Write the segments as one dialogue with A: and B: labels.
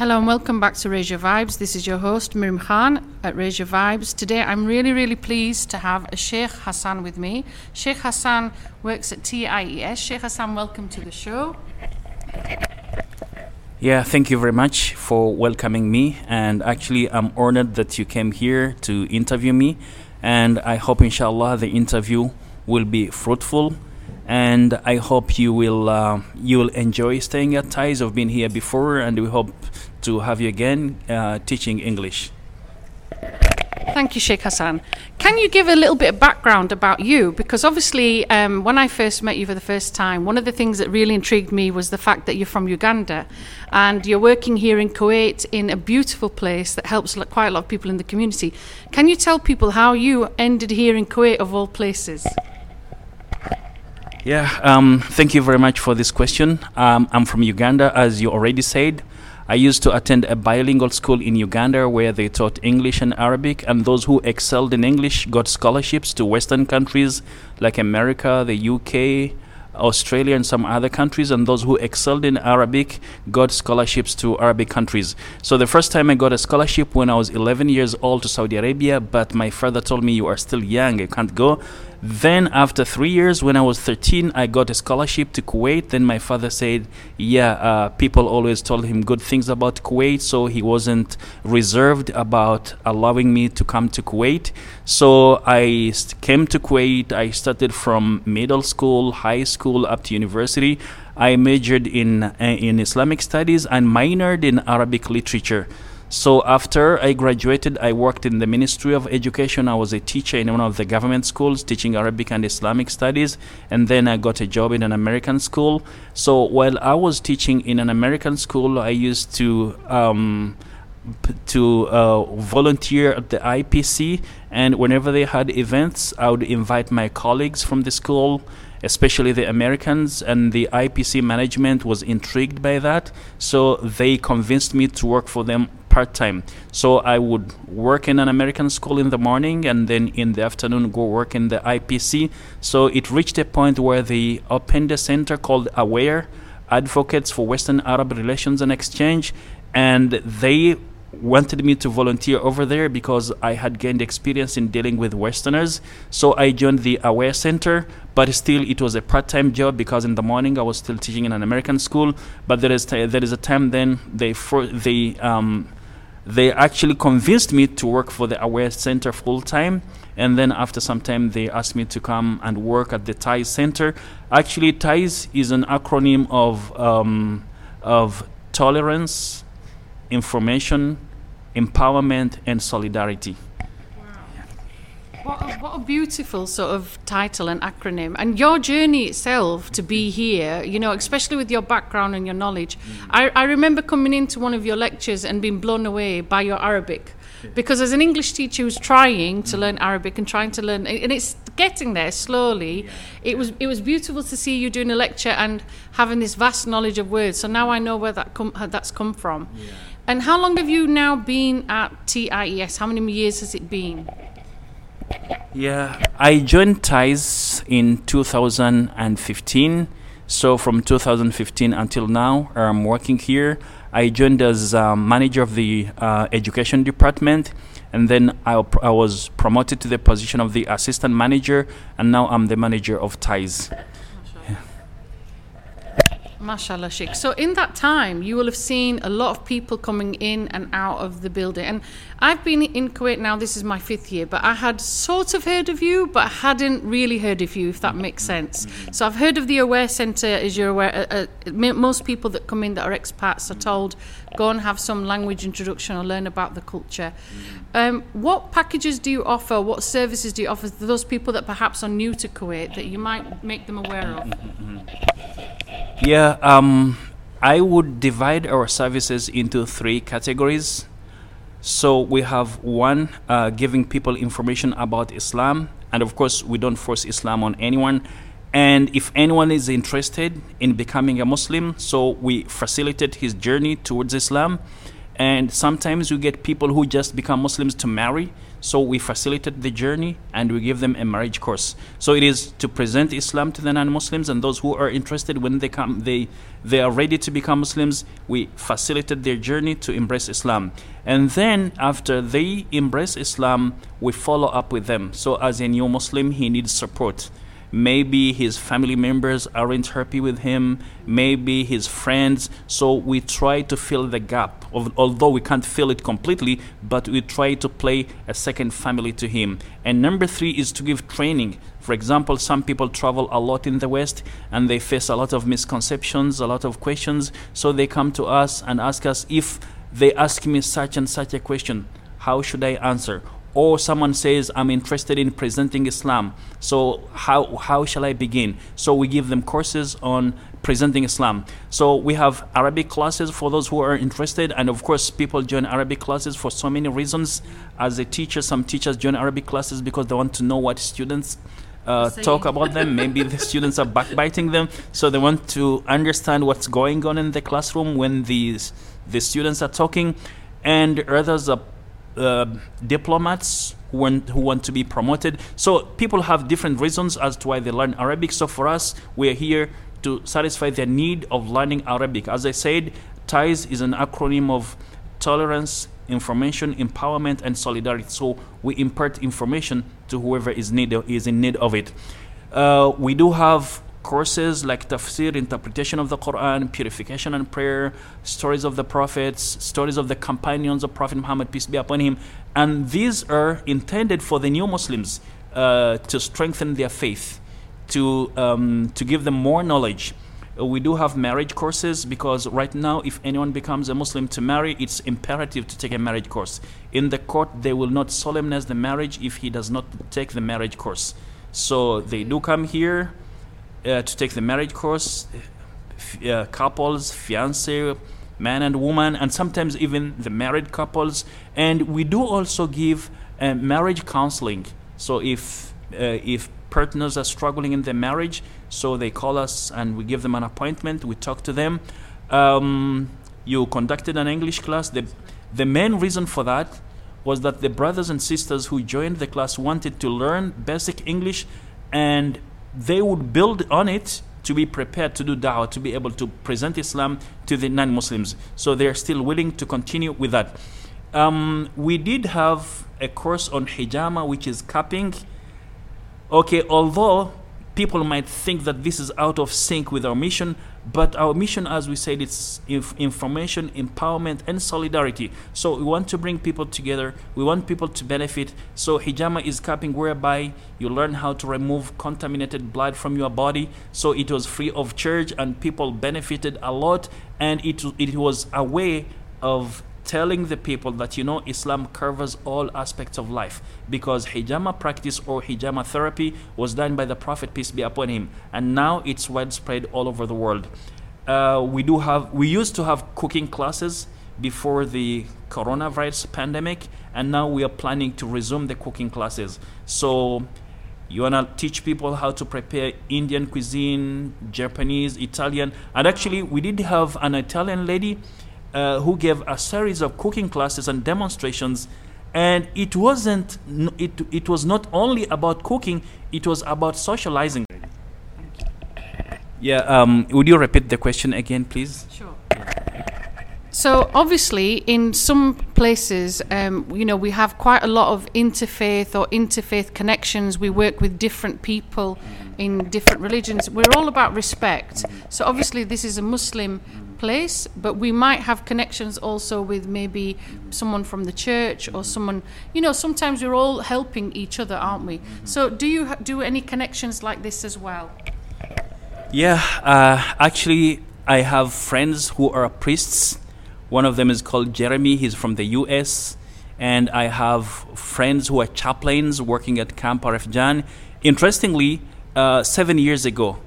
A: Hello and welcome back to Raise Your Vibes. This is your host Miriam Khan at Raise Your Vibes. Today I'm really, really pleased to have Sheikh Hassan with me. Sheikh Hassan works at TIES. Sheikh Hassan, welcome to the show.
B: Yeah, thank you very much for welcoming me. And actually, I'm honored that you came here to interview me. And I hope, inshallah, the interview will be fruitful and I hope you will uh, you will enjoy staying at TIES. I've been here before, and we hope to have you again uh, teaching English.
A: Thank you, Sheikh Hassan. Can you give a little bit of background about you? Because obviously, um, when I first met you for the first time, one of the things that really intrigued me was the fact that you're from Uganda and you're working here in Kuwait in a beautiful place that helps quite a lot of people in the community. Can you tell people how you ended here in Kuwait, of all places?
B: Yeah, um, thank you very much for this question. Um, I'm from Uganda, as you already said. I used to attend a bilingual school in Uganda where they taught English and Arabic, and those who excelled in English got scholarships to Western countries like America, the UK, Australia, and some other countries, and those who excelled in Arabic got scholarships to Arabic countries. So the first time I got a scholarship when I was 11 years old to Saudi Arabia, but my father told me, You are still young, you can't go. Then, after three years, when I was 13, I got a scholarship to Kuwait. Then my father said, Yeah, uh, people always told him good things about Kuwait, so he wasn't reserved about allowing me to come to Kuwait. So I came to Kuwait. I started from middle school, high school, up to university. I majored in, uh, in Islamic studies and minored in Arabic literature. So after I graduated, I worked in the Ministry of Education. I was a teacher in one of the government schools teaching Arabic and Islamic studies, and then I got a job in an American school. So while I was teaching in an American school, I used to um, to uh, volunteer at the IPC, and whenever they had events, I would invite my colleagues from the school especially the Americans, and the IPC management was intrigued by that. So they convinced me to work for them part time. So I would work in an American school in the morning and then in the afternoon go work in the IPC. So it reached a point where they opened a center called Aware Advocates for Western Arab Relations and Exchange, and they wanted me to volunteer over there because I had gained experience in dealing with Westerners. So I joined the Aware Center, but still it was a part-time job because in the morning I was still teaching in an American school. But there is t- there is a time then they for they um, they actually convinced me to work for the Aware Center full time. And then after some time, they asked me to come and work at the TIES Center. Actually, TIES is an acronym of um, of tolerance, information, empowerment, and solidarity.
A: What a, what a beautiful sort of title and acronym. And your journey itself to be here, you know, especially with your background and your knowledge. Mm. I, I remember coming into one of your lectures and being blown away by your Arabic. Because as an English teacher who's trying to learn Arabic and trying to learn, and it's getting there slowly, it was it was beautiful to see you doing a lecture and having this vast knowledge of words. So now I know where that come, that's come from. Yeah. And how long have you now been at TIES? How many years has it been?
B: Yeah, I joined TIES in 2015. So from 2015 until now, I'm working here. I joined as uh, manager of the uh, education department, and then I, I was promoted to the position of the assistant manager, and now I'm the manager of TIES.
A: Mashallah, Sheikh. So, in that time, you will have seen a lot of people coming in and out of the building. And I've been in Kuwait now, this is my fifth year, but I had sort of heard of you, but hadn't really heard of you, if that makes sense. So, I've heard of the Aware Centre, as you're aware. Uh, uh, most people that come in that are expats are told go and have some language introduction or learn about the culture. Um, what packages do you offer? What services do you offer to those people that perhaps are new to Kuwait that you might make them aware of?
B: Yeah, um, I would divide our services into three categories. So we have one uh, giving people information about Islam, and of course, we don't force Islam on anyone. And if anyone is interested in becoming a Muslim, so we facilitate his journey towards Islam. and sometimes we get people who just become Muslims to marry. So we facilitate the journey and we give them a marriage course. So it is to present Islam to the non-Muslims and those who are interested when they come, they they are ready to become Muslims. We facilitate their journey to embrace Islam, and then after they embrace Islam, we follow up with them. So as a new Muslim, he needs support maybe his family members aren't happy with him. Maybe his friends. So we try to fill the gap although we can't fill it completely but we try to play a second family to him. And number three is to give training. For example some people travel a lot in the west and they face a lot of misconceptions a lot of questions. So they come to us and ask us if they ask me such and such a question how should i answer or someone says i'm interested in presenting islam. So how how shall i begin? So we give them courses on presenting islam. So we have arabic classes for those who are interested and of course people join arabic classes for so many reasons. As a teacher some teachers join arabic classes because they want to know what students uh, talk about them. Maybe the students are backbiting them, so they want to understand what's going on in the classroom when these the students are talking, and others are uh, diplomats who want, who want to be promoted. So people have different reasons as to why they learn Arabic. So for us, we are here to satisfy their need of learning Arabic. As I said, TIES is an acronym of tolerance, information, empowerment, and solidarity. So we impart information to whoever is need is in need of it. Uh, we do have courses like tafsir, interpretation of the Quran, purification and prayer, stories of the prophets, stories of the companions of Prophet Muhammad, peace be upon him. And these are intended for the new Muslims uh, to strengthen their faith, to, um, to give them more knowledge. Uh, we do have marriage courses because right now, if anyone becomes a Muslim to marry, it's imperative to take a marriage course. In the court, they will not solemnize the marriage if he does not take the marriage course. So they do come here uh, to take the marriage course, uh, couples, fiance, man and woman, and sometimes even the married couples. And we do also give uh, marriage counseling. So if uh, if partners are struggling in their marriage, so they call us and we give them an appointment. We talk to them. Um, you conducted an English class. The the main reason for that was that the brothers and sisters who joined the class wanted to learn basic English and they would build on it to be prepared to do da'wah, to be able to present Islam to the non Muslims. So they are still willing to continue with that. Um, we did have a course on hijama, which is cupping. Okay, although people might think that this is out of sync with our mission, but our mission, as we said, it's information, empowerment, and solidarity. So we want to bring people together. We want people to benefit. So hijama is cupping whereby you learn how to remove contaminated blood from your body. So it was free of charge, and people benefited a lot. And it it was a way of telling the people that you know Islam covers all aspects of life because hijama practice or hijama therapy was done by the Prophet peace be upon him and now it's widespread all over the world. Uh, we do have we used to have cooking classes before the coronavirus pandemic and now we are planning to resume the cooking classes. So you want to teach people how to prepare Indian cuisine, Japanese, Italian, and actually we did have an Italian lady uh, who gave a series of cooking classes and demonstrations and it wasn't it, it was not only about cooking it was about socializing yeah um, would you repeat the question again please
A: sure so obviously, in some places, um, you know, we have quite a lot of interfaith or interfaith connections. We work with different people in different religions. We're all about respect. So obviously, this is a Muslim place, but we might have connections also with maybe someone from the church or someone. You know, sometimes we're all helping each other, aren't we? So do you do any connections like this as well?
B: Yeah, uh, actually, I have friends who are priests one of them is called Jeremy. He's from the US. And I have friends who are chaplains working at Camp Arifjan. Interestingly, uh, seven years ago,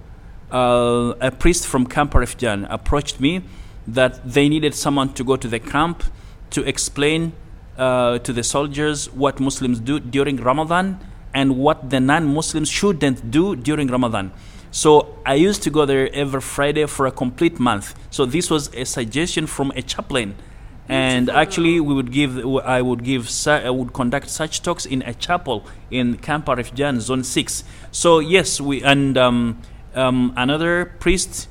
B: uh, a priest from Camp Arifjan approached me that they needed someone to go to the camp to explain uh, to the soldiers what Muslims do during Ramadan and what the non Muslims shouldn't do during Ramadan. So I used to go there every Friday for a complete month. So this was a suggestion from a chaplain. And actually, we would give, I would give, I would conduct such talks in a chapel in Camp Arifjan, Zone Six. So yes, we and um, um, another priest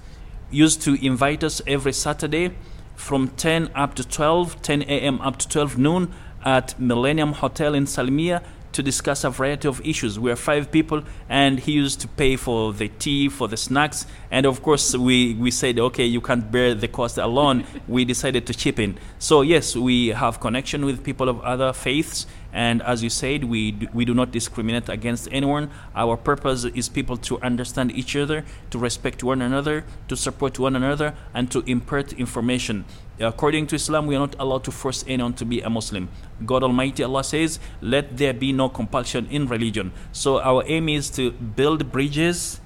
B: used to invite us every Saturday from 10 up to 12, 10 a.m. up to 12 noon at Millennium Hotel in Salmia to discuss a variety of issues. We are five people, and he used to pay for the tea, for the snacks, and of course, we, we said, okay, you can't bear the cost alone. we decided to chip in. So, yes, we have connection with people of other faiths, and as you said, we do, we do not discriminate against anyone. Our purpose is people to understand each other, to respect one another, to support one another, and to impart information. According to Islam, we are not allowed to force anyone to be a Muslim. God Almighty Allah says, "Let there be no compulsion in religion." So our aim is to build bridges,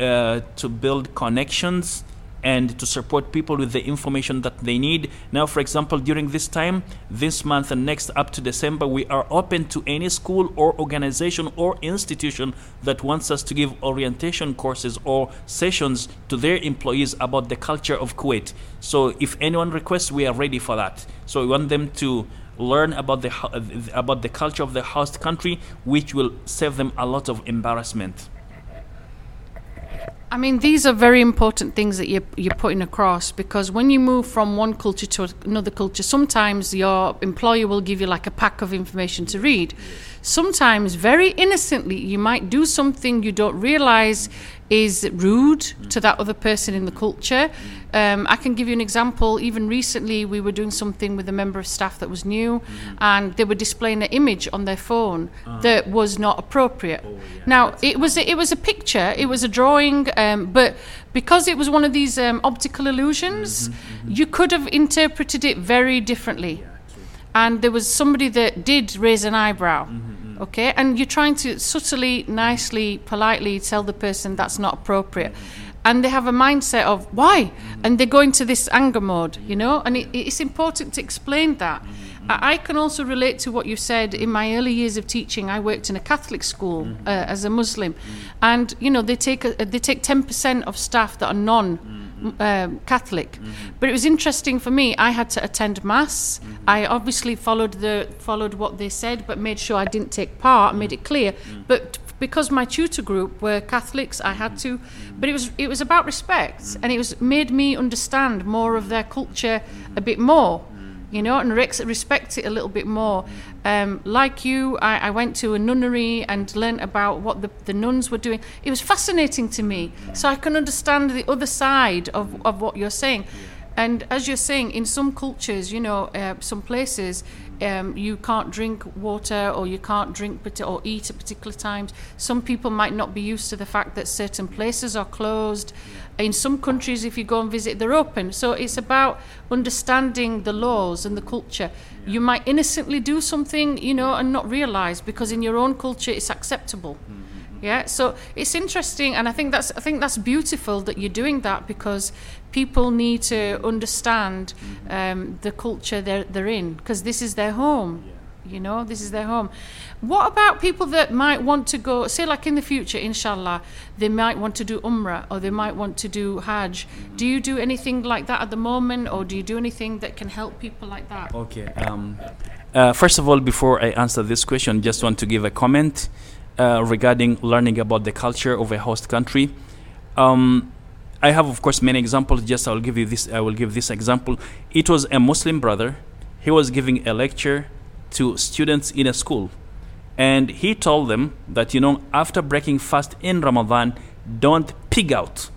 B: uh, to build connections, and to support people with the information that they need. Now, for example, during this time, this month and next up to December, we are open to any school or organization or institution that wants us to give orientation courses or sessions to their employees about the culture of Kuwait. So, if anyone requests, we are ready for that. So, we want them to learn about the about the culture of the host country, which will save them a lot of embarrassment.
A: I mean, these are very important things that you're, you're putting across because when you move from one culture to another culture, sometimes your employer will give you like a pack of information to read. Sometimes, very innocently, you might do something you don't realize is rude to that other person in the culture. Um, I can give you an example. Even recently, we were doing something with a member of staff that was new, and they were displaying an image on their phone that was not appropriate. Now, it was a, it was a picture, it was a drawing, um, but because it was one of these um, optical illusions, you could have interpreted it very differently. And there was somebody that did raise an eyebrow. Mm-hmm, mm-hmm. Okay, and you're trying to subtly, nicely, politely tell the person that's not appropriate. Mm-hmm, and they have a mindset of why, and they go into this anger mode, you know. And it, it's important to explain that. I I can also relate to what you said. In my early years of teaching, I worked in a Catholic school uh, as a Muslim, and you know they take a, they take ten percent of staff that are non. Um, Catholic, mm-hmm. but it was interesting for me. I had to attend mass. Mm-hmm. I obviously followed the followed what they said, but made sure I didn't take part. Made it mm-hmm. clear. But because my tutor group were Catholics, I had to. But it was it was about respect, and it was made me understand more of their culture a bit more you know, and respect it a little bit more. Um, like you, I, I went to a nunnery and learnt about what the, the nuns were doing. It was fascinating to me, so I can understand the other side of, of what you're saying. And as you're saying, in some cultures, you know, uh, some places, um, you can't drink water or you can't drink or eat at particular times. Some people might not be used to the fact that certain places are closed. In some countries, if you go and visit, they're open. So it's about understanding the laws and the culture. You might innocently do something, you know, and not realize because in your own culture it's acceptable. Yeah, so it's interesting, and I think that's I think that's beautiful that you're doing that because people need to understand um, the culture they're they're in because this is their home. You know, this is their home. What about people that might want to go, say, like in the future, inshallah, they might want to do Umrah or they might want to do Hajj? Do you do anything like that at the moment, or do you do anything that can help people like that?
B: Okay. Um, uh, first of all, before I answer this question, just want to give a comment uh, regarding learning about the culture of a host country. Um, I have, of course, many examples. Just I will give you this. I will give this example. It was a Muslim brother. He was giving a lecture to students in a school, and he told them that you know after breaking fast in Ramadan, don't pig out.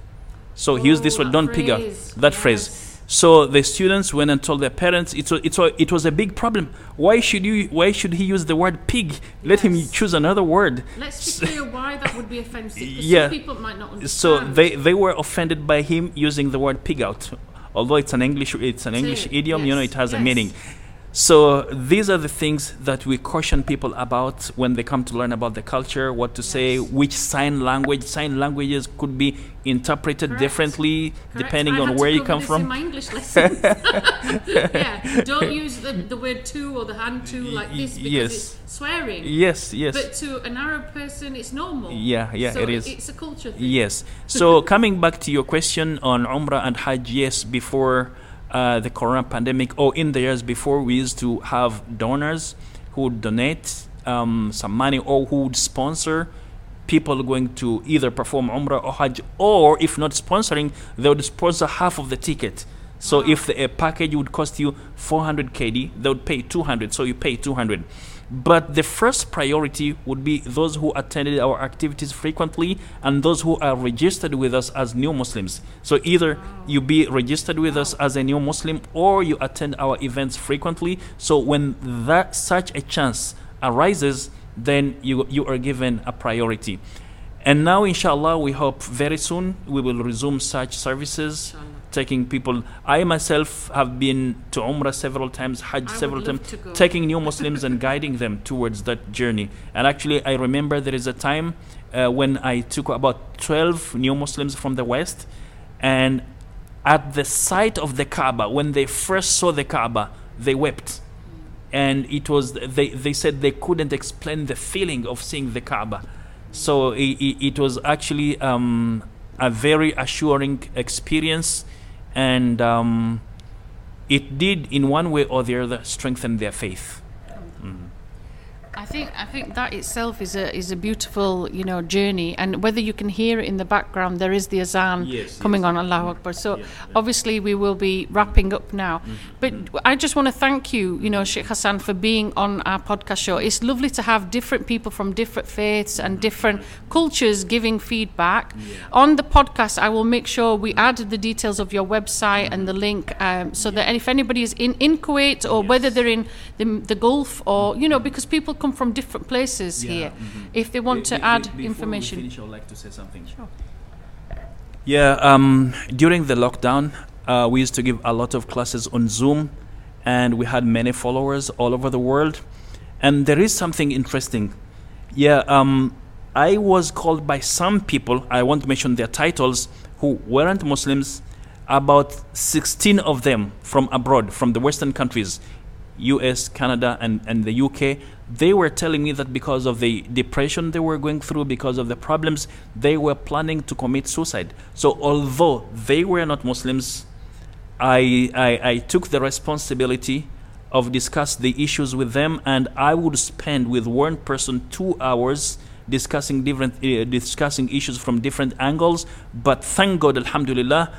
B: So he used this
A: Oh,
B: word, don't pig out. That
A: Yes.
B: phrase. So the students went and told their parents it was, it was, it was a big problem. Why should you why should he use the word pig? Let him choose another word.
A: Let's be clear why that would be offensive.
B: Yeah.
A: Some people might not understand.
B: So they, they were offended by him using the word pig out. Although it's an English it's an English idiom, you know it has a meaning. So these are the things that we caution people about when they come to learn about the culture, what to say, which sign language. Sign languages could be interpreted
A: Correct.
B: differently
A: Correct.
B: depending
A: I
B: on where you come from.
A: My English lessons. yeah, don't use the, the word to or the hand to like this because
B: yes.
A: it's swearing.
B: Yes, yes.
A: But to an Arab person, it's normal.
B: Yeah, yeah,
A: so
B: it is.
A: It's a culture thing.
B: Yes. So coming back to your question on Umrah and Hajj, yes, before uh, the corona pandemic or in the years before, we used to have donors who would donate um, some money or who would sponsor people going to either perform Umrah or Hajj, or if not sponsoring, they would sponsor half of the ticket. So if the, a package would cost you 400 KD, they would pay 200. So you pay 200. But the first priority would be those who attended our activities frequently and those who are registered with us as new Muslims. So either you be registered with us as a new Muslim or you attend our events frequently. So when that such a chance arises, then you you are given a priority. And now, inshallah, we hope very soon we will resume such services, taking people. I myself have been to Umrah several times, Hajj
A: I
B: several times, taking new Muslims and guiding them towards that journey. And actually, I remember there is a time uh, when I took about 12 new Muslims from the West, and at the sight of the Kaaba, when they first saw the Kaaba, they wept. And it was they, they said they couldn't explain the feeling of seeing the Kaaba. So it, it, it was actually um, a very assuring experience, and um, it did, in one way or the other, strengthen their faith.
A: I think I think that itself is a is a beautiful you know journey, and whether you can hear it in the background, there is the azan
B: Yes,
A: coming
B: yes.
A: on Allahu Akbar. So
B: Yeah, yeah.
A: obviously we will be wrapping up now, mm-hmm, but mm-hmm. I just want to thank you, you know, Sheikh Hassan, for being on our podcast show. It's lovely to have different people from different faiths and mm-hmm. different cultures giving feedback on the podcast. I will make sure we add the details of your website and the link, um, so that if anybody is in in Kuwait or whether they're in the, the Gulf or you know because people come from different places here, if they want to add information.
B: I would like to say something. Yeah, um, during the lockdown, uh, we used to give a lot of classes on Zoom, and we had many followers all over the world. And there is something interesting. Yeah, um, I was called by some people, I won't mention their titles, who weren't Muslims, about 16 of them from abroad, from the Western countries, US, Canada, and, and the UK, they were telling me that because of the depression they were going through, because of the problems, they were planning to commit suicide. So, although they were not Muslims, I, I, I took the responsibility of discuss the issues with them, and I would spend with one person two hours discussing different uh, discussing issues from different angles. But thank God, Alhamdulillah,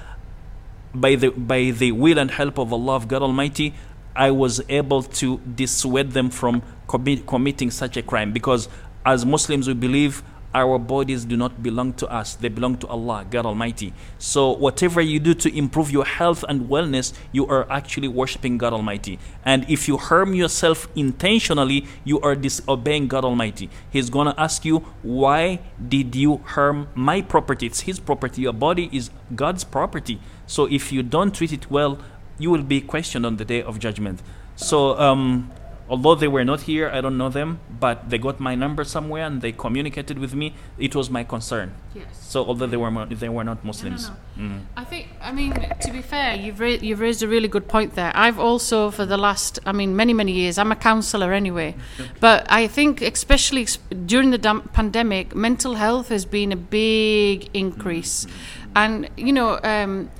B: by the by the will and help of Allah of God Almighty, I was able to dissuade them from commit, committing such a crime because as Muslims we believe our bodies do not belong to us. They belong to Allah God Almighty. So whatever you do to improve your health and wellness you are actually worshiping God Almighty. And if you harm yourself intentionally you are disobeying God Almighty. He's going to ask you why did you harm my property? It's his property. Your body is God's property. So if you don't treat it well you will be questioned on the day of judgment. So, um, although they were not here, I don't know them, but they got my number somewhere and they communicated with me. It was my concern.
A: Yes.
B: So, although they were mo- they were not Muslims. Mm.
A: I think, I mean, to be fair, you've ra- you've raised a really good point there. I've also, for the last, I mean, many many years, I'm a counsellor anyway, but I think especially during the dam- pandemic, mental health has been a big increase, and you know. Um,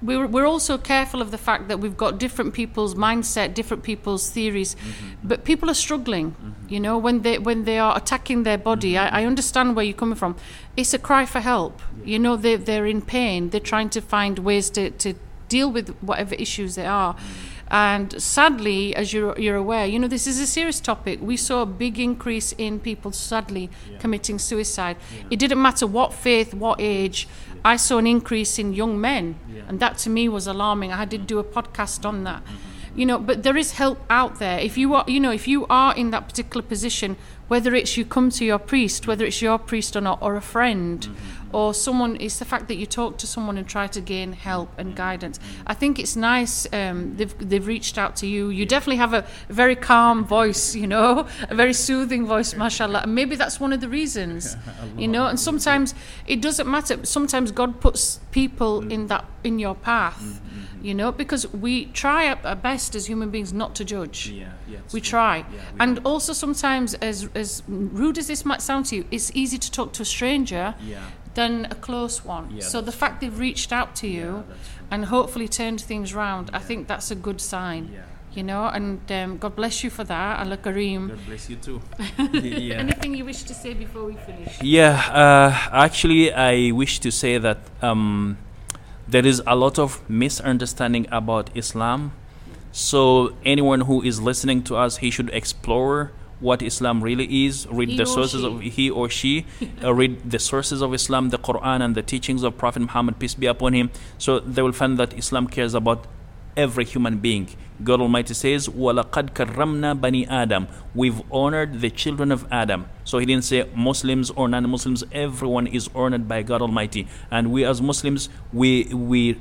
A: we're, we're also careful of the fact that we've got different people's mindset, different people's theories, mm-hmm. but people are struggling. Mm-hmm. You know, when they when they are attacking their body, mm-hmm. I, I understand where you're coming from. It's a cry for help. You know, they they're in pain. They're trying to find ways to, to deal with whatever issues they are. And sadly, as you're, you're aware, you know, this is a serious topic. We saw a big increase in people sadly committing suicide. It didn't matter what faith, what age. I saw an increase in young men. And that to me was alarming. I did do a podcast on that. Mm-hmm. You know, but there is help out there. If you are, you know, if you are in that particular position, whether it's you come to your priest, whether it's your priest or not, or a friend, or someone, it's the fact that you talk to someone and try to gain help and guidance. I think it's nice um, they've, they've reached out to you. You definitely have a very calm voice, you know, a very soothing voice, mashallah. And maybe that's one of the reasons, you know. And sometimes it doesn't matter. Sometimes God puts people in that in your path, you know, because we try our our best as human beings not to judge
B: Yeah, yeah.
A: we
B: true.
A: try
B: Yeah, we
A: and also sometimes as as rude as this might sound to you it's easy to talk to a stranger
B: Yeah.
A: than a close one.
B: Yeah,
A: so the
B: that's
A: fact they've reached out to you and hopefully turned things round, I think that's a good sign.
B: Yeah.
A: You know, and um, God bless you for that. Allah Kareem.
B: God bless you too. yeah.
A: Anything you wish to say before we finish?
B: Yeah, uh, actually, I wish to say that um, there is a lot of misunderstanding about Islam. So, anyone who is listening to us, he should explore what Islam really is, read
A: He
B: the sources
A: she.
B: of he or she, uh, read the sources of Islam, the Quran, and the teachings of Prophet Muhammad, peace be upon him. So, they will find that Islam cares about every human being. God Almighty says, وَلَقَدْ كَرَّمْنَا بَنِي Adam. We've honored the children of Adam. So he didn't say Muslims or non-Muslims. Everyone is honored by God Almighty. And we as Muslims, we, we,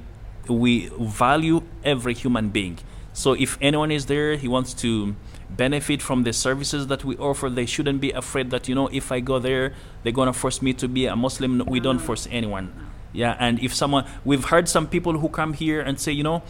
B: we value every human being. So if anyone is there, he wants to benefit from the services that we offer, they shouldn't be afraid that, you know, if I go there, they're going to force me to be a Muslim. No, We don't force anyone. Yeah, and if someone, we've heard some people who come here and say, you know,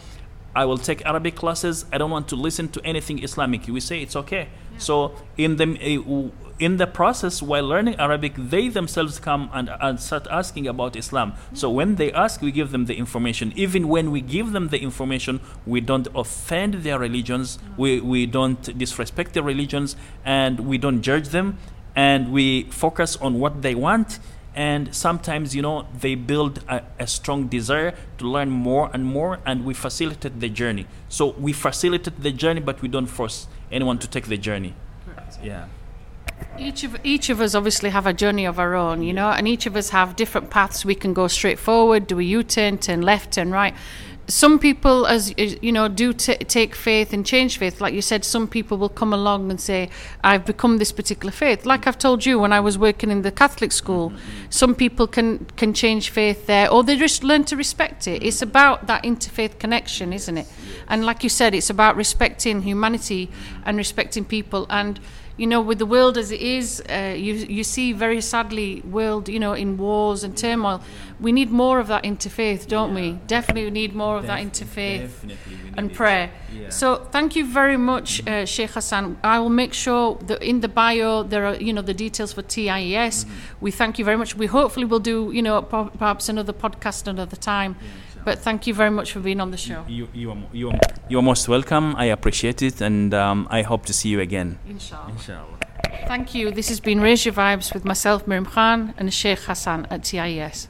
B: I will take Arabic classes. I don't want to listen to anything Islamic. We say it's okay. So in the uh, in the process while learning Arabic, they themselves come and, and start asking about Islam. So when they ask, we give them the information. Even when we give them the information, we don't offend their religions. We we don't disrespect their religions, and we don't judge them, and we focus on what they want and sometimes you know they build a, a strong desire to learn more and more and we facilitate the journey so we facilitate the journey but we don't force anyone to take the journey yeah
A: Each of each of us obviously have a journey of our own, you know, and each of us have different paths. We can go straight forward, do a U-turn, turn left, turn right. Some people, as you know, do t- take faith and change faith. Like you said, some people will come along and say, "I've become this particular faith." Like I've told you when I was working in the Catholic school, some people can can change faith there, or they just learn to respect it. It's about that interfaith connection, isn't it? And like you said, it's about respecting humanity and respecting people and you know, with the world as it is, uh, you you see very sadly world, you know, in wars and turmoil. We need more of that interfaith, don't we? Definitely we need more of that interfaith and prayer. So thank you very much, uh, Sheikh Hassan. I will make sure that in the bio there are, you know, the details for TIES. We thank you very much. We hopefully will do, you know, per- perhaps another podcast another time. But thank you very much for being on the show.
B: you, you, are, you, are, you are most welcome i appreciate it and um, i hope to see you again
A: Inshallah.
B: inshallah
A: Thank you. This has been Raise Your Vibes with myself, Miriam Khan, and Sheikh Hassan at TIES.